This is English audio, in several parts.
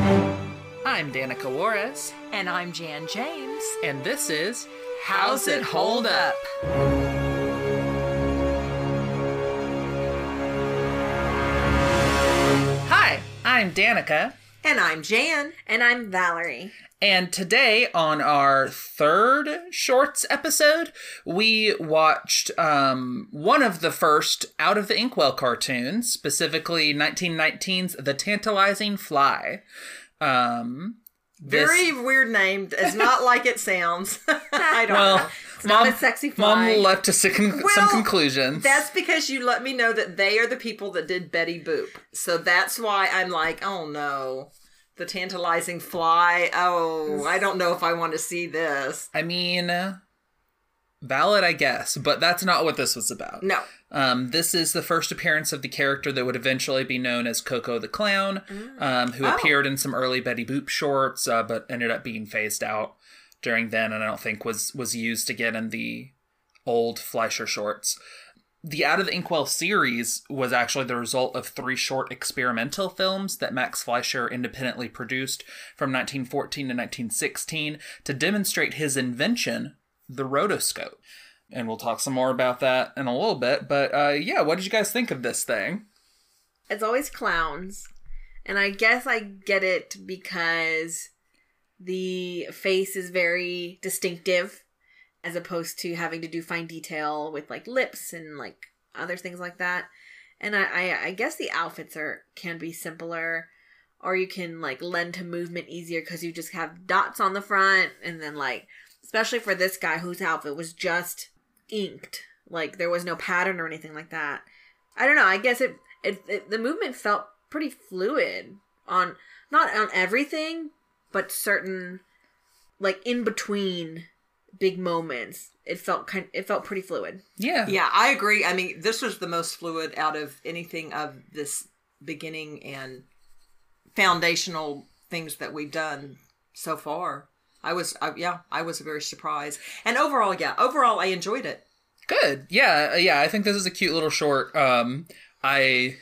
I'm Danica Juarez, And I'm Jan James. and this is How's It Hold Up? Hi, I'm Danica, And I'm Jan. And I'm Valerie. and today on our third shorts episode, we watched um, one of the first Out of the Inkwell cartoons, specifically 1919's The Tantalizing Fly. Um, this- Very weird name. It's not like it sounds. I don't well, know. Not a sexy fly. Mom left to some Well, conclusions. That's because you let me know that they are the people that did Betty Boop. So that's why I'm like, oh no. The tantalizing fly. Oh, I don't know if I want to see this. I mean, valid, I guess, but that's not what this was about. No. Um, this is the first appearance of the character that would eventually be known as Koko the Clown, um, who Oh. appeared in some early Betty Boop shorts, uh, but ended up being phased out during then, and I don't think was was used again in the old Fleischer shorts. The Out of the Inkwell series was actually the result of three short experimental films that Max Fleischer independently produced from 1914 to 1916 to demonstrate his invention, the rotoscope. And we'll talk some more about that in a little bit. But uh, yeah, what did you guys think of this thing? It's always clowns. And I guess I get it because the face is very distinctive as opposed to having to do fine detail with like lips and like other things like that. And I, I, I guess the outfits are can be simpler or you can like lend to movement easier because you just have dots on the front and then like especially for this guy whose outfit was just inked like there was no pattern or anything like that i don't know i guess it, it, it the movement felt pretty fluid on not on everything but certain like in between big moments it felt kind it felt pretty fluid Yeah. Yeah, I agree. I mean, this was the most fluid out of anything of this beginning and foundational things that we've done so far. I was, I, yeah, I was very surprised. And overall, yeah, overall, I enjoyed it. Good. Yeah, uh, yeah, I think this is a cute little short. Um I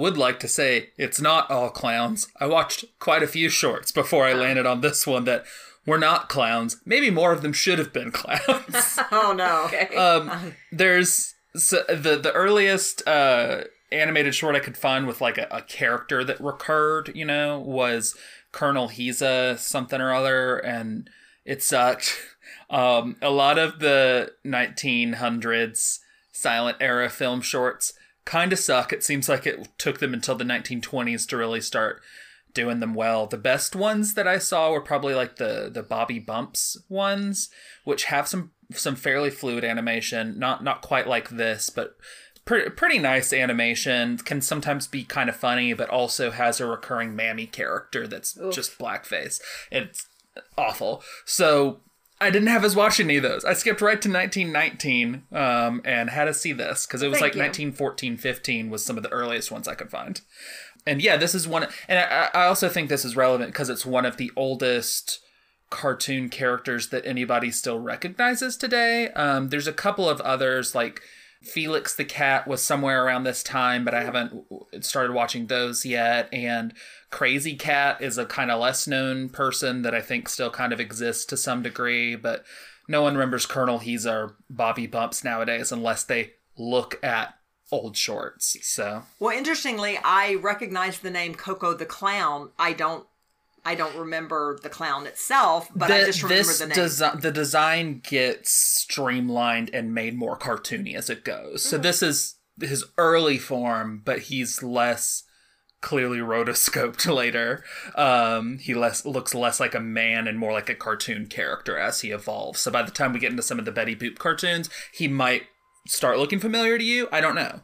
would like to say it's not all clowns. I watched quite a few shorts before I landed on this one that were not clowns. Maybe more of them should have been clowns. Oh no. um there's so the the earliest uh animated short I could find with like a, a character that recurred, you know, was Colonel Heeza something or other and it sucked. Um, a lot of the 1900s silent era film shorts kind of suck. It seems like it took them until the 1920s to really start doing them well. The best ones that I saw were probably like the the Bobby Bumps ones, which have some some fairly fluid animation, not not quite like this, but pretty pretty nice animation. Can sometimes be kind of funny, but also has a recurring mammy character that's just blackface. It's awful. So I didn't have us watch any of those. I skipped right to 1919 um, and had to see this because it was Thank like you. 1914, 15 was some of the earliest ones I could find. And yeah, this is one, and I, I also think this is relevant because it's one of the oldest cartoon characters that anybody still recognizes today. Um, there's a couple of others like Felix the cat was somewhere around this time, but I haven't started watching those yet. And Krazy Kat is a kind of less known person that I think still kind of exists to some degree, but no one remembers Colonel He's or Bobby Bumps nowadays unless they look at old shorts. So Well, interestingly, I recognize the name Koko the Clown. I don't. I don't remember the clown itself, but I just remember the name. desi- the design gets streamlined and made more cartoony as it goes. Mm. So this is his early form, but he's less clearly rotoscoped later. Um, he less looks less like a man and more like a cartoon character as he evolves. So by the time we get into some of the Betty Boop cartoons, he might start looking familiar to you. I don't know.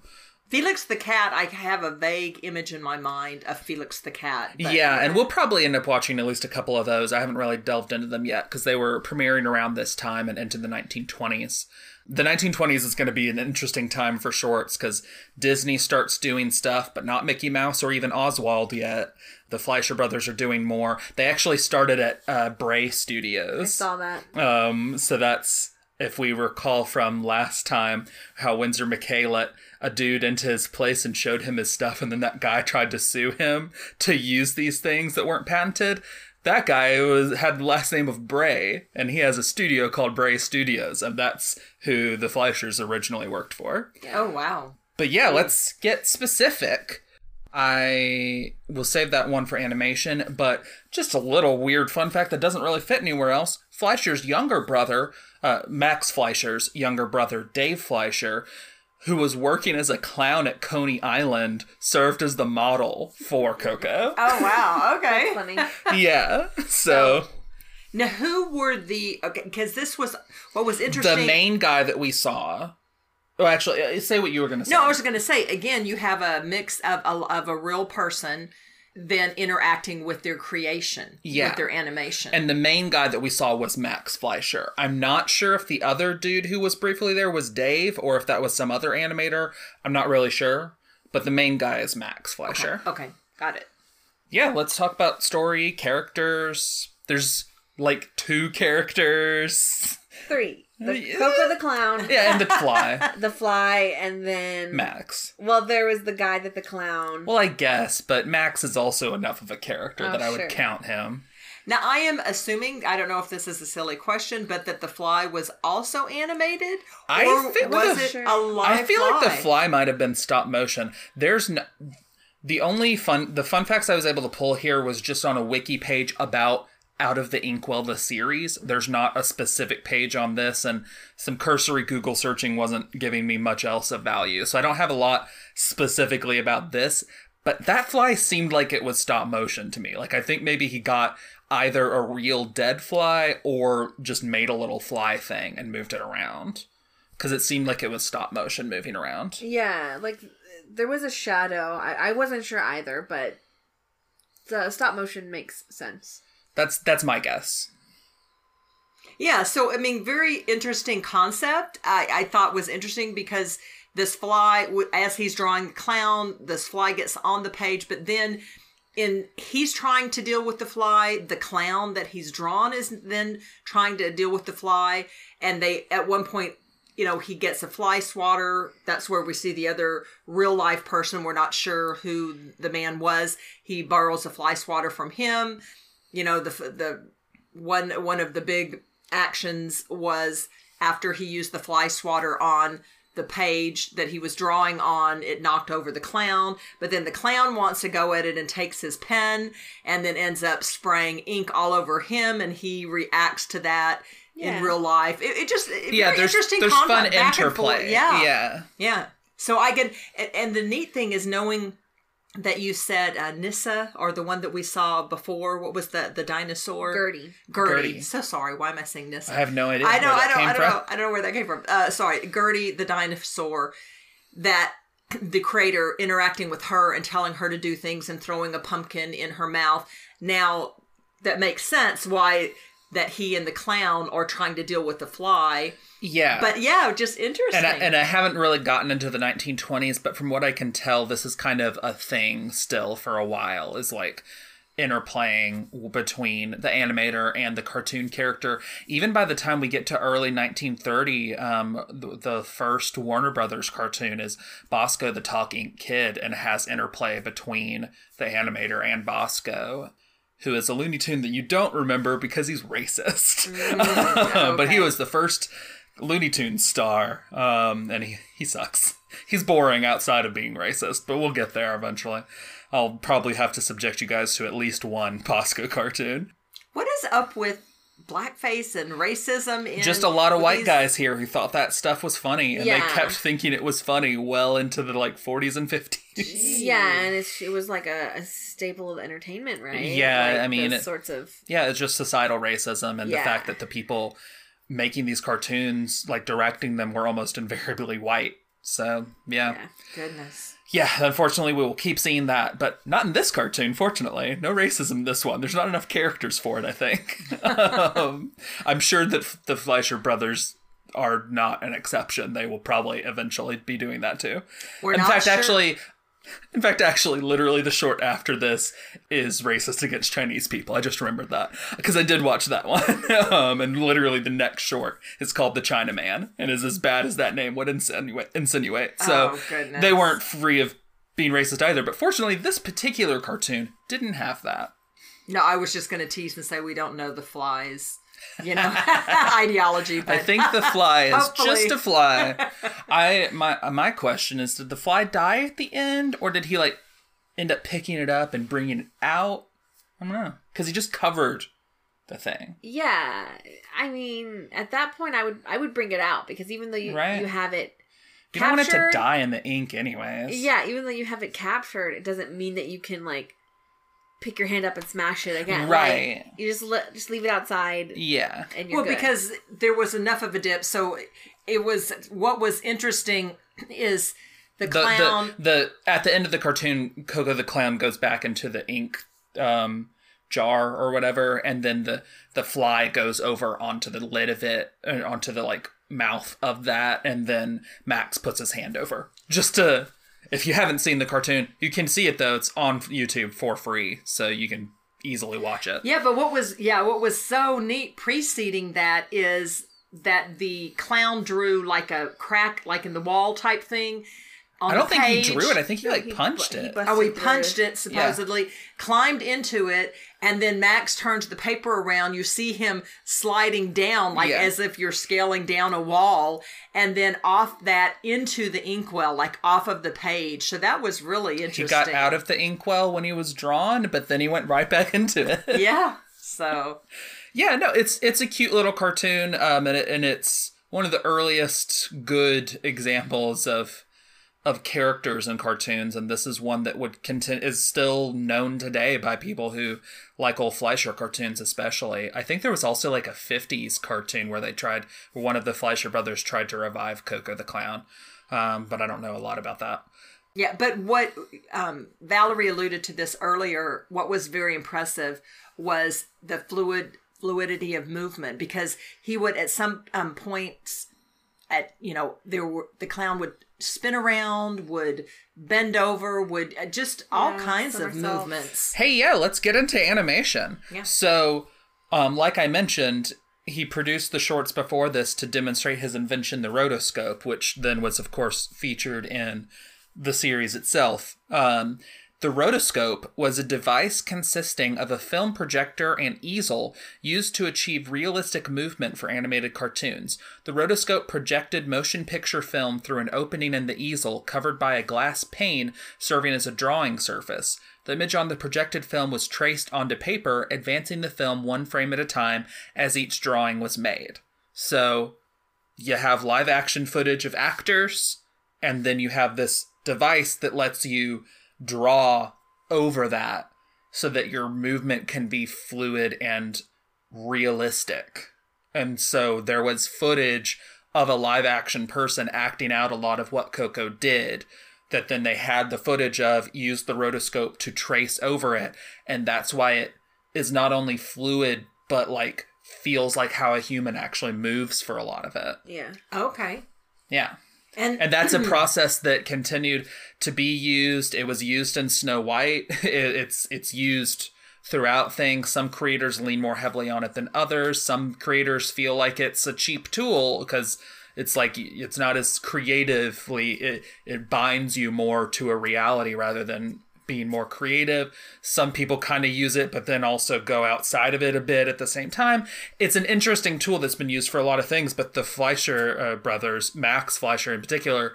Felix the cat. I have a vague image in my mind of Felix the cat. but- yeah, and we'll probably end up watching at least a couple of those. I haven't really delved into them yet because they were premiering around this time and into the 1920s. The 1920s is going to be an interesting time for shorts because Disney starts doing stuff, but not Mickey Mouse or even Oswald yet. The Fleischer brothers are doing more. They actually started at uh, Bray Studios. i saw that Um, so that's if we recall from last time how Winsor McCay let a dude into his place and showed him his stuff, and then that guy tried to sue him to use these things that weren't patented. That guy was had the last name of Bray, and he has a studio called Bray Studios, and that's who the Fleischers originally worked for. Oh wow. But yeah, hmm. let's get specific. I will save that one for animation, but just a little weird fun fact that doesn't really fit anywhere else. Fleischer's younger brother, uh, Max Fleischer's younger brother, Dave Fleischer, who was working as a clown at Coney Island, served as the model for Koko. Oh wow. Okay. Funny. yeah, so Now, who were the? Okay, because this was what was interesting. the main guy that we saw. Oh, actually, uh, say what you were going to say. No, I was going to say again. You have a mix of a, of a real person, then interacting with their creation, Yeah. with their animation. And the main guy that we saw was Max Fleischer. I'm not sure if the other dude who was briefly there was Dave or if that was some other animator. I'm not really sure. But the main guy is Max Fleischer. okay, got it. Yeah, let's talk about story, characters. There's like two characters. Three. The Yeah. Koko the clown, Yeah, and the fly. the fly, and then Max. well, there was the guy that the clown. Well, I guess, but Max is also enough of a character Oh, that I would count him. Now I am assuming I don't know if this is a silly question, but that the fly was also animated, I or feel was the- it Sure. a live I feel fly? like the fly might have been stop motion. There's no the only fun the fun facts I was able to pull here was just on a wiki page about out of the Inkwell the series. There's not a specific page on this, and some cursory Google searching wasn't giving me much else of value. So I don't have a lot specifically about this. But that fly seemed like it was stop motion to me. Like I think maybe he got either a real dead fly or just made a little fly thing and moved it around because it seemed like it was stop motion moving around. Yeah, like there was a shadow. I, I wasn't sure either, but the stop motion makes sense. That's that's my guess. Yeah, so I mean, very interesting concept. I, I thought was interesting because this fly, as he's drawing the clown, this fly gets on the page, but then in he's trying to deal with the fly. The clown that he's drawn is then trying to deal with the fly, and they at one point. You know, he gets a fly swatter. That's where we see the other real life person. We're not sure who the man was. He borrows a fly swatter from him. You know, the the one one of the big actions was after he used the fly swatter on the page that he was drawing on it knocked over the clown but then the clown wants to go at it and takes his pen and then ends up spraying ink all over him and he reacts to that Yeah. in real life it, it just it, Yeah, there's interesting there's combat, fun back and forth. interplay. yeah yeah. yeah. So I can, and, and the neat thing is knowing that you said uh, Nissa or the one that we saw before. What was the the dinosaur? Gertie. Gertie. Gertie. So sorry. Why am I saying Nissa? I have no idea. I know. where I don't. I don't from. know. I don't know where that came from. Uh, sorry, Gertie, the dinosaur. That the creator interacting with her and telling her to do things and throwing a pumpkin in her mouth. Now that makes sense. Why that he and the clown are trying to deal with the fly. Yeah, But yeah, just interesting. and I, and I haven't really gotten into the 1920s, but from what I can tell, this is kind of a thing still for a while. Is like interplaying between the animator and the cartoon character. Even by the time we get to early 1930, um, the, the first Warner Brothers cartoon is Bosko the Talk-Ink Kid, and has interplay between the animator and Bosko. Who is a Looney Tune that you don't remember because he's racist. but he was the first Looney Tune star, um, and he, he sucks. He's boring outside of being racist, but we'll get there eventually. I'll probably have to subject you guys to at least one Bosko cartoon. What is up with blackface and racism? In, Just a lot of white these- guys here who thought that stuff was funny, and Yeah. they kept thinking it was funny well into the like 40s and 50s. Yeah, and it's, it was like a, a staple of entertainment, right? Yeah, Like I mean, it- sorts of yeah, it's just societal racism and the fact that the people making these cartoons, like directing them, were almost invariably white. So yeah. yeah. Goodness. Yeah, unfortunately, we will keep seeing that, but not in this cartoon, fortunately. No racism in this one. There's not enough characters for it, I think. um, I'm sure that the Fleischer brothers are not an exception. They will probably eventually be doing that too. We're in fact, sure- actually, In fact, actually, literally the short after this is racist against Chinese people. I just remembered that because I did watch that one. um, and literally the next short is called The Chinaman and is as bad as that name would insinuate. insinuate. So Oh, they weren't free of being racist either. But fortunately, this particular cartoon didn't have that. No, I was just going to tease and say we don't know the flies, you know, ideology. But I think the fly is just a fly. I my my question is, did the fly die at the end, or did he like end up picking it up and bringing it out? I don't know because he just covered the thing. Yeah, I mean, at that point, I would I would bring it out because even though you Right. you have it You don't want it to die in the ink, anyways. yeah, even though you have it captured, it doesn't mean that you can like pick your hand up and smash it again. Like, Right. you just let just leave it outside Yeah. and you're well, good. because there was enough of a dip, so it was. What was interesting is the The, clown. the the at the end of the cartoon, Koko the clown goes back into the ink um, jar or whatever, and then the the fly goes over onto the lid of it, uh, onto the like mouth of that, and then Max puts his hand over just to. If you haven't seen the cartoon, you can see it though. It's on YouTube for free, so you can easily watch it. Yeah, but what was yeah, what was so neat preceding that is that the clown drew like a crack, like in the wall type thing. On I don't the think page. he drew it. I think he like he punched he it. bust- Oh, he punched it. it supposedly, climbed into it, and then Max turns the paper around. You see him sliding down, like Yeah. as if you're scaling down a wall, and then off that into the inkwell, like off of the page. So that was really interesting. He got out of the inkwell when he was drawn, but then he went right back into it. yeah. So Yeah, no, it's it's a cute little cartoon, um, and it, and it's one of the earliest good examples of of characters in cartoons, and this is one that would content is still known today by people who like old Fleischer cartoons, especially. I think there was also like a '50s cartoon where they tried, where one of the Fleischer brothers tried to revive Koko the Clown, um, but I don't know a lot about that. Yeah, but what um, Valerie alluded to this earlier, what was very impressive was the fluid fluidity of movement because he would at some um, points at you know there were the clown would spin around, would bend over, would uh, just all Yeah, kinds of somersaults. movements. Hey, yeah, let's get into animation. Yeah. So, um, like I mentioned, he produced the shorts before this to demonstrate his invention, the rotoscope, which then was, of course, featured in the series itself. Um, the rotoscope was a device consisting of a film projector and easel used to achieve realistic movement for animated cartoons. The rotoscope projected motion picture film through an opening in the easel covered by a glass pane serving as a drawing surface. The image on the projected film was traced onto paper, advancing the film one frame at a time as each drawing was made. So, you have live action footage of actors, and then you have this device that lets you draw over that so that your movement can be fluid and realistic. And so there was footage of a live action person acting out a lot of what Koko did that then they had the footage of used the rotoscope to trace over it and that's why it is not only fluid but like feels like how a human actually moves for a lot of it. yeah. Okay, Yeah. And And that's a process that continued to be used. It was used in Snow White. It, it's it's used throughout things. Some creators lean more heavily on it than others. Some creators feel like it's a cheap tool because it's like it's not as creatively. It it binds you more to a reality rather than being more creative. Some people kind of use it, but then also go outside of it a bit at the same time. It's an interesting tool that's been used for a lot of things, but the Fleischer uh, brothers, Max Fleischer in particular,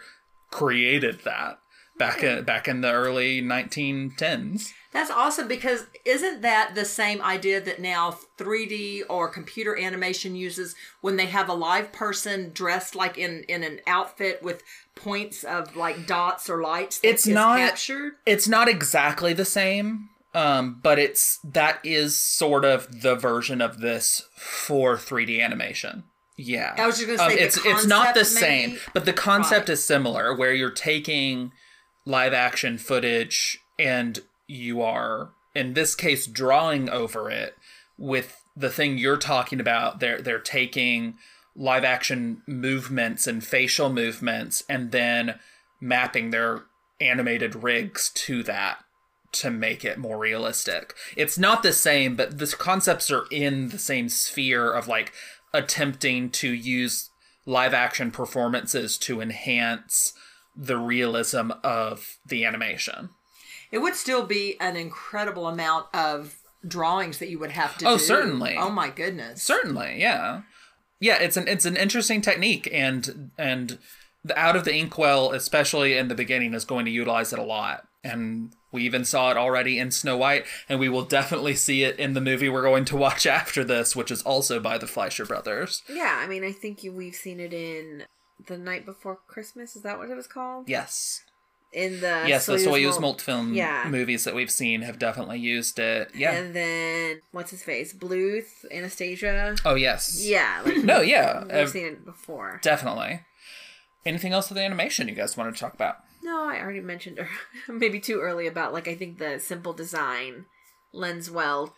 created that back in back in the early 1910s. That's awesome because isn't that the same idea that now 3D or computer animation uses when they have a live person dressed like in in an outfit with points of like dots or lights? that It's not- captured. It's not exactly the same, um, but it's that is sort of the version of this for 3D animation. Yeah, I was just gonna say the it's it's not the concept same, but the concept Right. is similar, where you're taking live action footage and you are in this case drawing over it with the thing you're talking about. They're they're taking live action movements and facial movements and then mapping their animated rigs to that to make it more realistic. It's not the same, but the concepts are in the same sphere of like attempting to use live action performances to enhance the realism of the animation. It would still be an incredible amount of drawings that you would have to Oh, do. certainly. Oh my goodness. Certainly, yeah. Yeah, it's an it's an interesting technique and and the out of the inkwell, especially in the beginning, is going to utilize it a lot. And we even saw it already in Snow White, and we will definitely see it in the movie we're going to watch after this, which is also by the Fleischer brothers. Yeah, I mean, I think you, we've seen it in The Night Before Christmas. Is that what it was called? Yes. In the yes, the Soyuz Mol- Multfilm Yeah. movies that we've seen have definitely used it. Yeah. And then what's his face? Bluth, Anastasia. oh, yes. Yeah, like No, yeah. we've uh, seen it before. definitely. Anything else with the animation you guys wanted to talk about? No, I already mentioned, or maybe too early about like I think the simple design lends well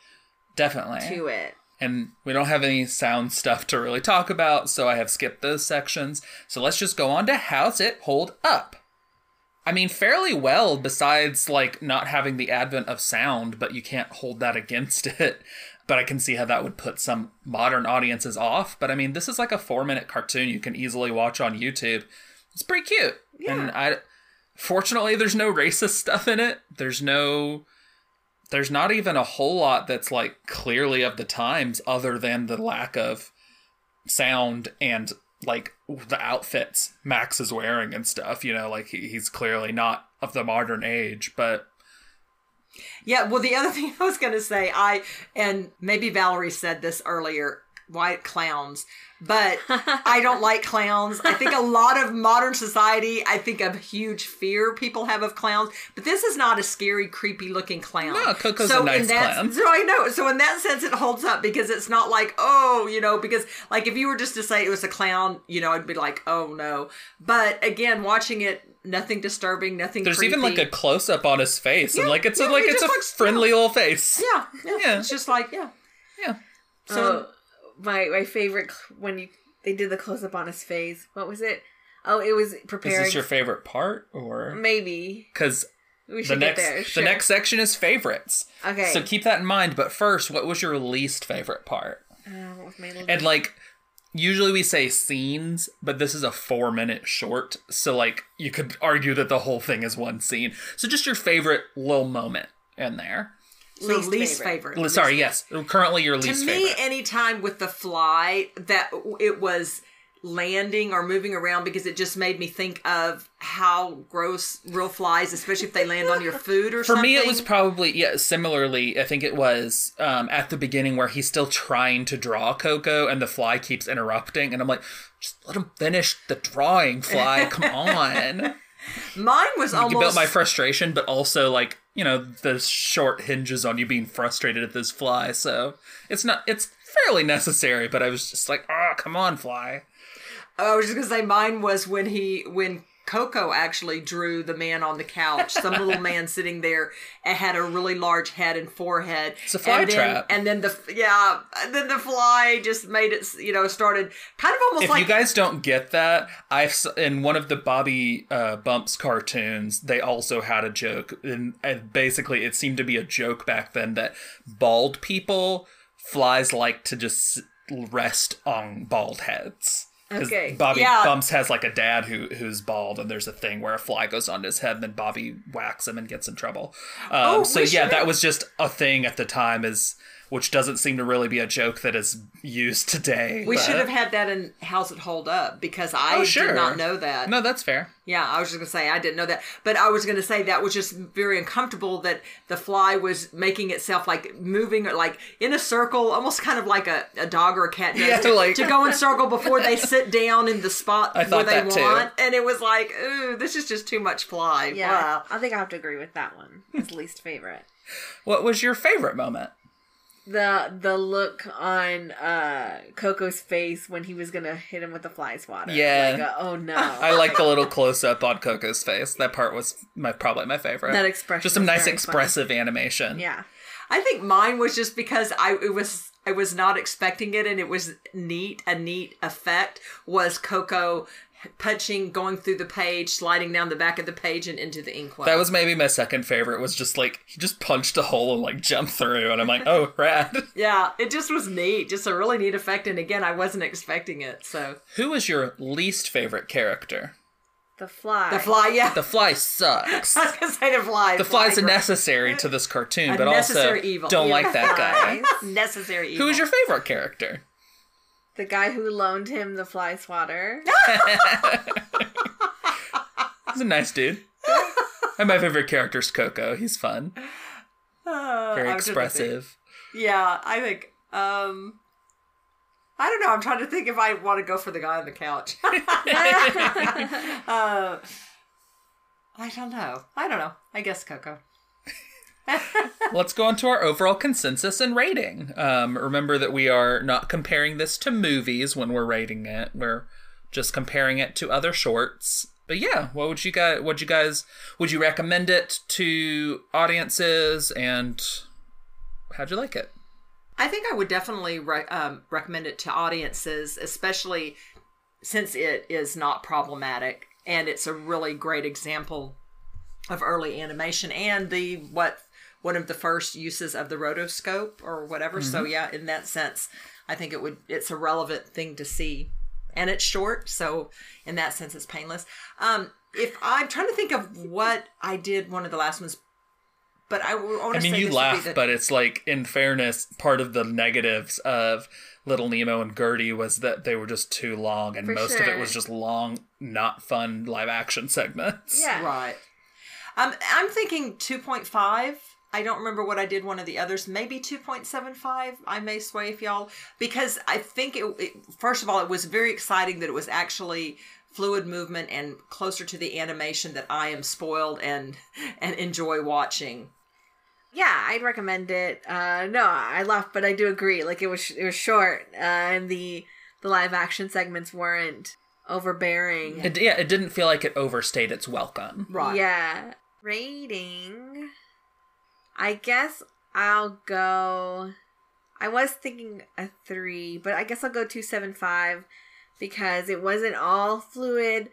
Definitely. to it. and we don't have any sound stuff to really talk about, so I have skipped those sections. So let's just go on to how's it hold up? I mean, fairly well, besides like not having the advent of sound, but you can't hold that against it. But I can see how that would put some modern audiences off. But I mean, this is like a four minute cartoon you can easily watch on YouTube. It's pretty cute. And I, fortunately, there's no racist stuff in it. There's no there's not even a whole lot that's like clearly of the times other than the lack of sound and like the outfits Max is wearing and stuff, you know, like he, he's clearly not of the modern age, but Yeah, well, the other thing I was going to say, I, and maybe Valerie said this earlier, white clowns, but I don't like clowns. I think a lot of modern society, I think a huge fear people have of clowns, but this is not a scary, creepy looking clown. No, Koko's so a nice in that, clown. So I know. So in that sense, it holds up because it's not like, oh, you know, because like if you were just to say it was a clown, you know, I'd be like, oh no. But again, watching it, nothing disturbing, nothing there's creepy. even like a close up on his face and like it's yeah, a like it it's a friendly little face. Yeah, yeah, Yeah. It's just like, yeah. Yeah. So So my my favorite when you they did the close up on his face. What was it? Oh, it was preparing. Is this your favorite part or Maybe cuz we the should next get there. Sure. the next section is favorites. Okay. So keep that in mind, but first, what was your least favorite part? Uh, what was my And like usually we say scenes, but this is a 4 minute short, so like you could argue that the whole thing is one scene. So just your favorite little moment in there. So least least, favorite. favorite. Sorry, yes. Currently your least. To least me, favorite. anytime with the fly that it was landing or moving around because it just made me think of how gross real flies, especially if they land on your food or For something. me, it was probably yeah. Similarly, I think it was um, at the beginning where he's still trying to draw Koko, and the fly keeps interrupting, and I'm like, just let him finish the drawing, fly. Come on. Mine was You almost built my frustration, but also like you know the short hinges on you being frustrated at this fly. So it's not. It's fairly necessary, but I was just like, oh, come on, fly. Oh, I was just gonna say mine was when he when Koko actually drew the man on the couch, some little man sitting there and had a really large head and forehead. It's a fly and then, trap. And then the yeah, and then the fly just made it. You know, started kind of almost If like you guys don't get that, I've in one of the Bobby uh, Bumps cartoons, they also had a joke, and, and basically it seemed to be a joke back then that bald people flies like to just rest on bald heads. Okay. Bobby Yeah. Bumps has like a dad who who's bald, and there's a thing where a fly goes on his head, and then Bobby whacks him and gets in trouble. Um, Oh, so yeah, that was just a thing at the time, is which doesn't seem to really be a joke that is used today. we but- should have had that in How's It Hold Up because I Oh, sure. did not know that. No, that's fair. Yeah, I was just gonna say I didn't know that, but I was gonna say that was just very uncomfortable that the fly was making itself like moving like in a circle, almost kind of like a, a dog or a cat does Yeah, to, like- to go in circle before they sit down in the spot I where they that too. want, and it was like, ooh, this is just too much fly. yeah, Wow. I think I have to agree with that one. It's least favorite. What was your favorite moment? The the look on uh Koko's face when he was gonna hit him with the fly swatter. Yeah. Like, uh, oh no. I like the little close up on Koko's face. That part was my probably my favorite. That expression just some nice very expressive animation. yeah. I think mine was just because I it was I was not expecting it and it was neat a neat effect was Koko punching, going through the page, sliding down the back of the page and into the inkwell. That was maybe my second favorite. Was just like he just punched a hole and like jumped through, and I'm like, oh, rad. yeah, it just was neat, just a really neat effect. And again, I wasn't expecting it. So Who was your least favorite character? The fly. the fly, yeah, The Fly sucks. I was gonna say the fly. The Fly's a great. necessary to this cartoon, A but also evil. don't Yeah. like that guy. necessary. Evil. Who was your favorite character? The guy who loaned him the fly swatter. He's a nice dude. and my favorite character is Koko. He's fun, Uh, very I'm trying to think. expressive. Yeah, I think. Um, I don't know. I'm trying to think if I want to go for the guy on the couch. uh, I don't know. I don't know. I guess Koko. Let's go on to our overall consensus and rating. Um, remember that we are not comparing this to movies when we're rating it. We're just comparing it to other shorts. But yeah, what would you guys? Would you guys? Would you recommend it to audiences? And how'd you like it? I think I would definitely re- um, recommend it to audiences, especially since it is not problematic and it's a really great example of early animation and the what one of the first uses of the rotoscope or whatever. So yeah, in that sense, I think it would it's a relevant thing to see, and it's short, so in that sense, it's painless. Um, if I'm trying to think of what I did one of the last ones. But I, want I to mean, say you this would be laugh, the- but it's like, in fairness, part of the negatives of Little Nemo and Gertie was that they were just too long, and For most of it was just long, not fun live action segments. Yeah. Right. Um, I'm thinking 2.5. I don't remember what I did one of the others. Maybe 2.75. I may sway if y'all because I think it, it. First of all, it was very exciting that it was actually fluid movement and closer to the animation that I am spoiled and and enjoy watching. Yeah, I'd recommend it. Uh, no, I laughed, but I do agree. Like it was, it was short, uh, and the the live action segments weren't overbearing. It, yeah, it didn't feel like it overstayed its welcome. Right. Yeah. Rating. I guess I'll go. I was thinking a three, but I guess I'll go two seven five because it wasn't all fluid.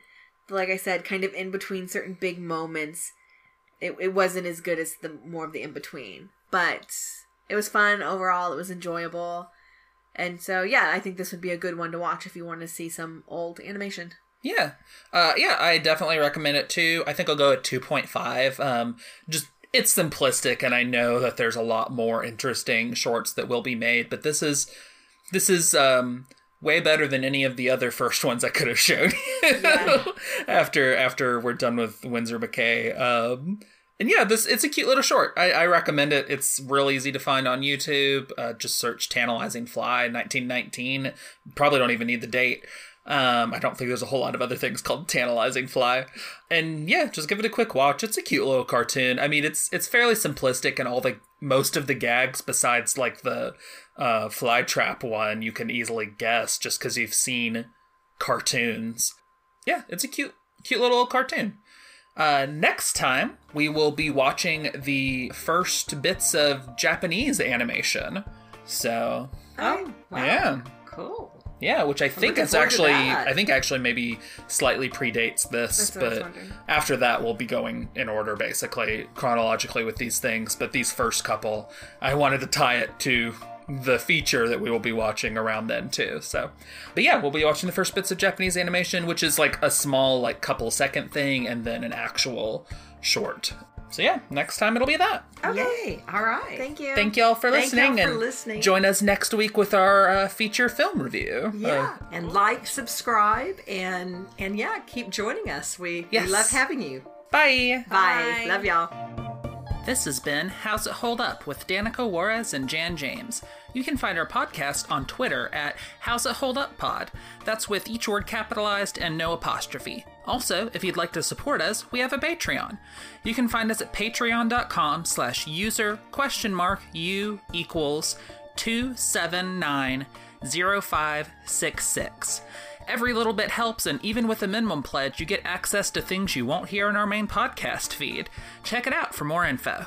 But like I said, kind of in between certain big moments, it it wasn't as good as the more of the in between. But it was fun overall. It was enjoyable. And so, yeah, I think this would be a good one to watch if you want to see some old animation. Yeah, uh, yeah, I definitely recommend it too. I think I'll go at two point five. Um, just it's simplistic, and I know that there's a lot more interesting shorts that will be made, but this is this is um way better than any of the other first ones I could have shown you after after we're done with Winsor McCay. Um, and yeah, this it's a cute little short. I, I recommend it. It's real easy to find on YouTube. Uh, just search "Tantalizing Fly" 1919. Probably don't even need the date. Um, I don't think there's a whole lot of other things called Tantalizing Fly. And yeah, just give it a quick watch. It's a cute little cartoon. I mean, it's it's fairly simplistic, and all the most of the gags, besides like the uh, fly trap one, you can easily guess just because you've seen cartoons. Yeah, it's a cute cute little cartoon. Uh, next time, we will be watching the first bits of Japanese animation. So, Oh, wow. yeah. Cool. Yeah, which I think is actually. I think actually maybe slightly predates this, That's what I was but after that we'll be going in order basically chronologically with these things. But these first couple, I wanted to tie it to the feature that we will be watching around then too. So, but yeah, we'll be watching the first bits of Japanese animation, which is like a small like couple second thing, and then an actual short. So yeah, next time it'll be that. Okay. All right. Thank you. Thank y'all for Thank listening, y'all for and listening. join us next week with our uh, feature film review. Yeah, Uh, and like, subscribe, and and yeah, keep joining us. We Yes. we love having you. bye. Bye. Bye. Love y'all. This has been How's It Hold Up with Danica Juarez and Jan James. You can find our podcast on Twitter at How's It Hold Up Pod. That's with each word capitalized and no apostrophe. Also, if you'd like to support us, we have a Patreon. You can find us at patreon.com slash user question mark u equals 2790566. Every little bit helps, and even with a minimum pledge, you get access to things you won't hear in our main podcast feed. Check it out for more info.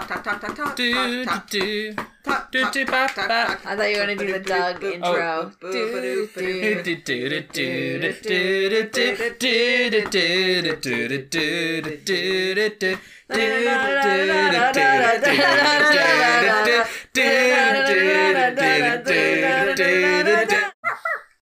Talk talk talk talk talk Do, talk do, talk do. do, talk do, talk ba, talk ba. talk I thought you were gonna do the Doug intro. Oh. Do, do, do, do, do, do, do, do, do, do, do, do.